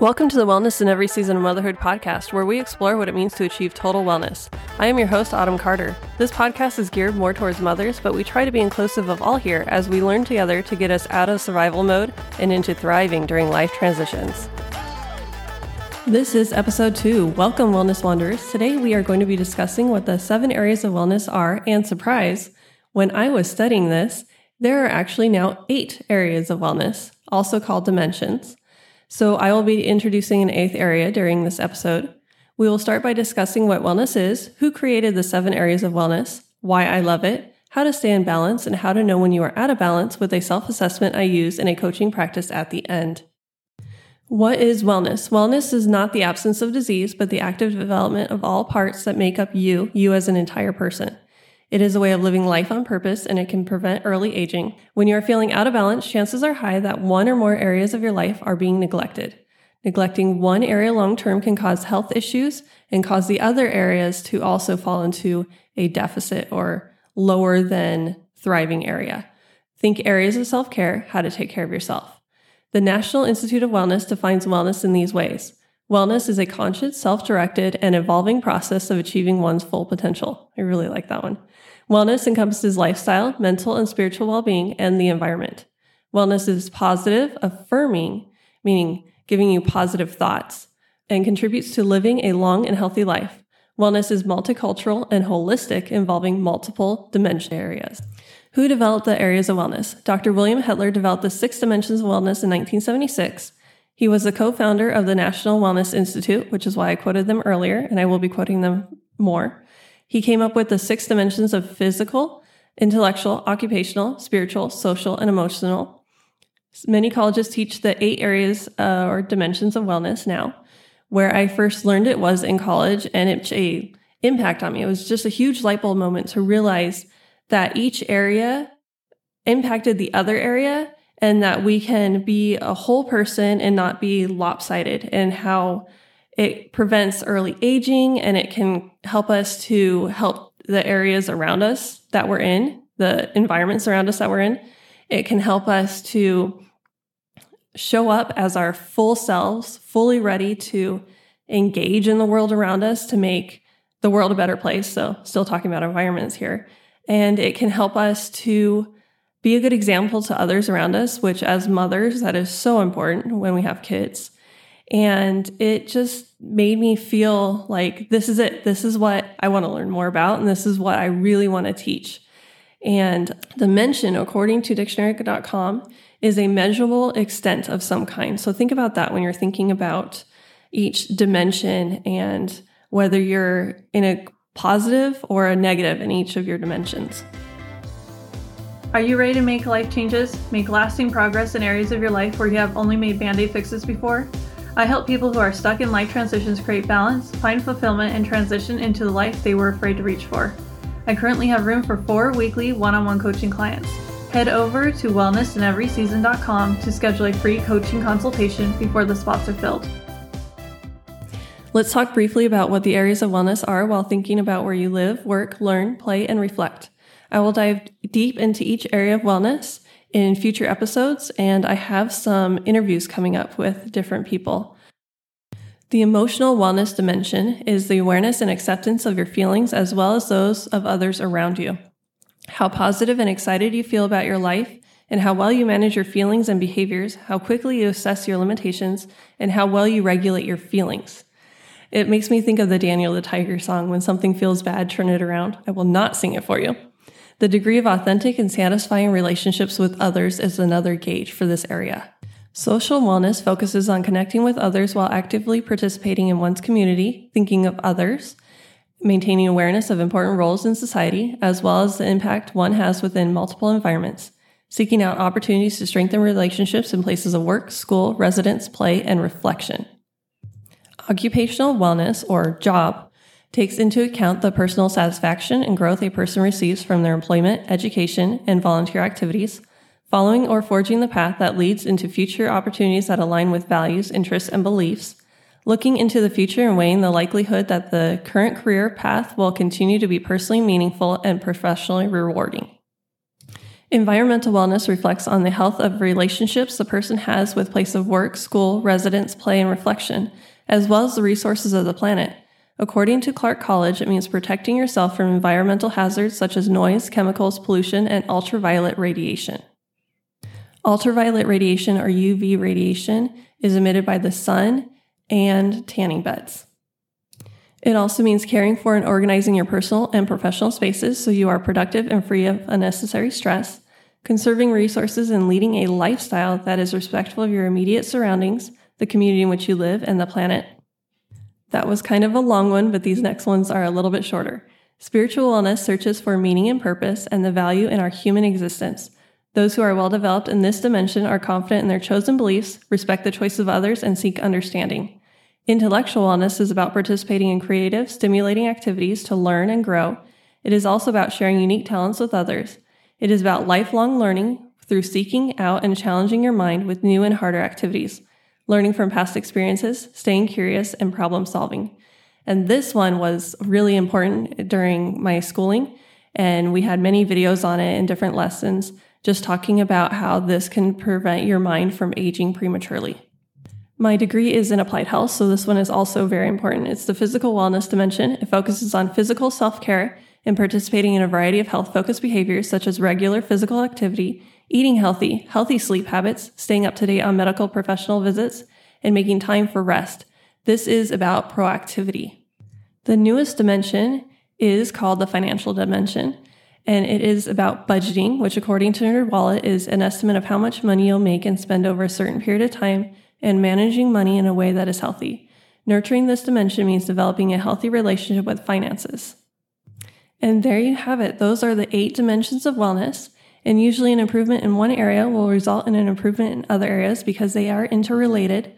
Welcome to the Wellness in Every Season of Motherhood podcast, where we explore what it means to achieve total wellness. I am your host, Autumn Carter. This podcast is geared more towards mothers, but we try to be inclusive of all here as we learn together to get us out of survival mode and into thriving during life transitions. This is episode two. Welcome, Wellness Wanderers. Today we are going to be discussing what the seven areas of wellness are, and surprise, when I was studying this, there are actually now eight areas of wellness, also called dimensions. So I will be introducing an eighth area during this episode. We will start by discussing what wellness is, who created the seven areas of wellness, why I love it, how to stay in balance, and how to know when you are out of balance with a self assessment I use in a coaching practice at the end. What is wellness? Wellness is not the absence of disease, but the active development of all parts that make up you, you as an entire person. It is a way of living life on purpose and it can prevent early aging. When you are feeling out of balance, chances are high that one or more areas of your life are being neglected. Neglecting one area long term can cause health issues and cause the other areas to also fall into a deficit or lower than thriving area. Think areas of self care, how to take care of yourself. The National Institute of Wellness defines wellness in these ways. Wellness is a conscious, self directed, and evolving process of achieving one's full potential. I really like that one. Wellness encompasses lifestyle, mental and spiritual well being, and the environment. Wellness is positive, affirming, meaning giving you positive thoughts, and contributes to living a long and healthy life. Wellness is multicultural and holistic, involving multiple dimension areas. Who developed the areas of wellness? Dr. William Hettler developed the six dimensions of wellness in 1976. He was the co founder of the National Wellness Institute, which is why I quoted them earlier, and I will be quoting them more. He came up with the six dimensions of physical, intellectual, occupational, spiritual, social, and emotional. Many colleges teach the eight areas uh, or dimensions of wellness now. Where I first learned it was in college, and it's a impact on me. It was just a huge light bulb moment to realize that each area impacted the other area and that we can be a whole person and not be lopsided and how it prevents early aging and it can help us to help the areas around us that we're in, the environments around us that we're in. It can help us to show up as our full selves, fully ready to engage in the world around us to make the world a better place. So, still talking about environments here. And it can help us to be a good example to others around us, which, as mothers, that is so important when we have kids. And it just made me feel like this is it. This is what I want to learn more about. And this is what I really want to teach. And dimension, according to dictionary.com, is a measurable extent of some kind. So think about that when you're thinking about each dimension and whether you're in a positive or a negative in each of your dimensions. Are you ready to make life changes? Make lasting progress in areas of your life where you have only made band aid fixes before? I help people who are stuck in life transitions create balance, find fulfillment, and transition into the life they were afraid to reach for. I currently have room for four weekly one on one coaching clients. Head over to wellnessinEverySeason.com to schedule a free coaching consultation before the spots are filled. Let's talk briefly about what the areas of wellness are while thinking about where you live, work, learn, play, and reflect. I will dive deep into each area of wellness in future episodes, and I have some interviews coming up with different people. The emotional wellness dimension is the awareness and acceptance of your feelings as well as those of others around you. How positive and excited you feel about your life, and how well you manage your feelings and behaviors, how quickly you assess your limitations, and how well you regulate your feelings. It makes me think of the Daniel the Tiger song, When Something Feels Bad, Turn It Around. I will not sing it for you. The degree of authentic and satisfying relationships with others is another gauge for this area. Social wellness focuses on connecting with others while actively participating in one's community, thinking of others, maintaining awareness of important roles in society, as well as the impact one has within multiple environments, seeking out opportunities to strengthen relationships in places of work, school, residence, play, and reflection. Occupational wellness, or job, takes into account the personal satisfaction and growth a person receives from their employment, education, and volunteer activities, following or forging the path that leads into future opportunities that align with values, interests, and beliefs, looking into the future and weighing the likelihood that the current career path will continue to be personally meaningful and professionally rewarding. Environmental wellness reflects on the health of relationships the person has with place of work, school, residence, play, and reflection, as well as the resources of the planet. According to Clark College, it means protecting yourself from environmental hazards such as noise, chemicals, pollution, and ultraviolet radiation. Ultraviolet radiation or UV radiation is emitted by the sun and tanning beds. It also means caring for and organizing your personal and professional spaces so you are productive and free of unnecessary stress, conserving resources and leading a lifestyle that is respectful of your immediate surroundings, the community in which you live, and the planet. That was kind of a long one, but these next ones are a little bit shorter. Spiritual wellness searches for meaning and purpose and the value in our human existence. Those who are well developed in this dimension are confident in their chosen beliefs, respect the choice of others, and seek understanding. Intellectual wellness is about participating in creative, stimulating activities to learn and grow. It is also about sharing unique talents with others. It is about lifelong learning through seeking out and challenging your mind with new and harder activities, learning from past experiences, staying curious, and problem solving. And this one was really important during my schooling, and we had many videos on it in different lessons, just talking about how this can prevent your mind from aging prematurely. My degree is in applied health, so this one is also very important. It's the physical wellness dimension. It focuses on physical self care and participating in a variety of health focused behaviors such as regular physical activity, eating healthy, healthy sleep habits, staying up to date on medical professional visits, and making time for rest. This is about proactivity. The newest dimension is called the financial dimension, and it is about budgeting, which, according to NerdWallet, is an estimate of how much money you'll make and spend over a certain period of time and managing money in a way that is healthy. Nurturing this dimension means developing a healthy relationship with finances. And there you have it. Those are the eight dimensions of wellness. And usually, an improvement in one area will result in an improvement in other areas because they are interrelated.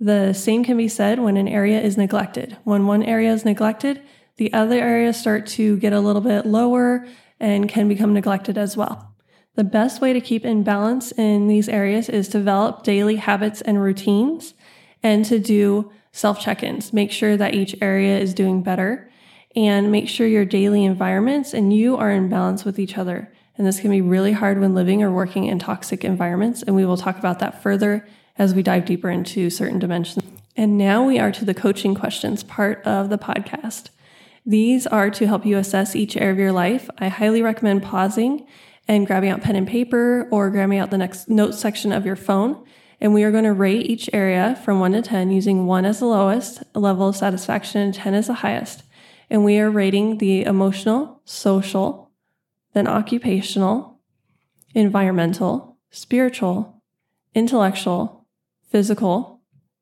The same can be said when an area is neglected. When one area is neglected, the other areas start to get a little bit lower and can become neglected as well. The best way to keep in balance in these areas is to develop daily habits and routines and to do self check ins. Make sure that each area is doing better and make sure your daily environments and you are in balance with each other. And this can be really hard when living or working in toxic environments. And we will talk about that further as we dive deeper into certain dimensions. And now we are to the coaching questions part of the podcast. These are to help you assess each area of your life. I highly recommend pausing and grabbing out pen and paper or grabbing out the next notes section of your phone. And we are going to rate each area from 1 to 10 using 1 as the lowest level of satisfaction and 10 as the highest. And we are rating the emotional, social, then occupational, environmental, spiritual, intellectual, physical,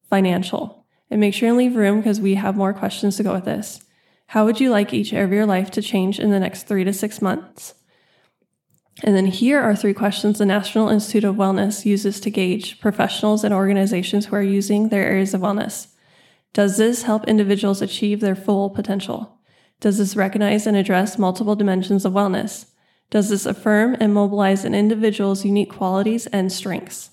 financial. And make sure and leave room because we have more questions to go with this. How would you like each area of your life to change in the next three to six months? And then here are three questions the National Institute of Wellness uses to gauge professionals and organizations who are using their areas of wellness. Does this help individuals achieve their full potential? Does this recognize and address multiple dimensions of wellness? Does this affirm and mobilize an individual's unique qualities and strengths?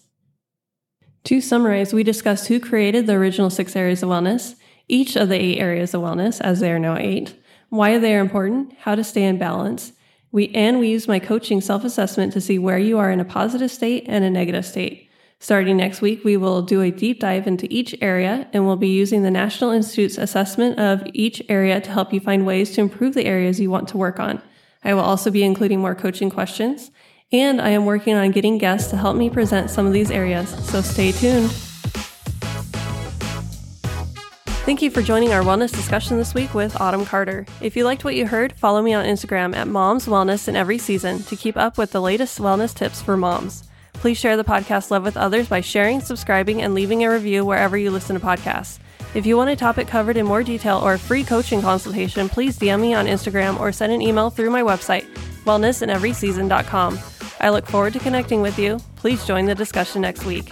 To summarize, we discussed who created the original six areas of wellness, each of the eight areas of wellness, as they are now eight, why they are important, how to stay in balance, we and we use my coaching self-assessment to see where you are in a positive state and a negative state. Starting next week, we will do a deep dive into each area and we'll be using the National Institute's assessment of each area to help you find ways to improve the areas you want to work on. I will also be including more coaching questions, and I am working on getting guests to help me present some of these areas, so stay tuned. Thank you for joining our wellness discussion this week with Autumn Carter. If you liked what you heard, follow me on Instagram at Moms Wellness in every season to keep up with the latest wellness tips for moms. Please share the podcast love with others by sharing, subscribing, and leaving a review wherever you listen to podcasts. If you want a topic covered in more detail or a free coaching consultation, please DM me on Instagram or send an email through my website, wellnessineveryseason.com. I look forward to connecting with you. Please join the discussion next week.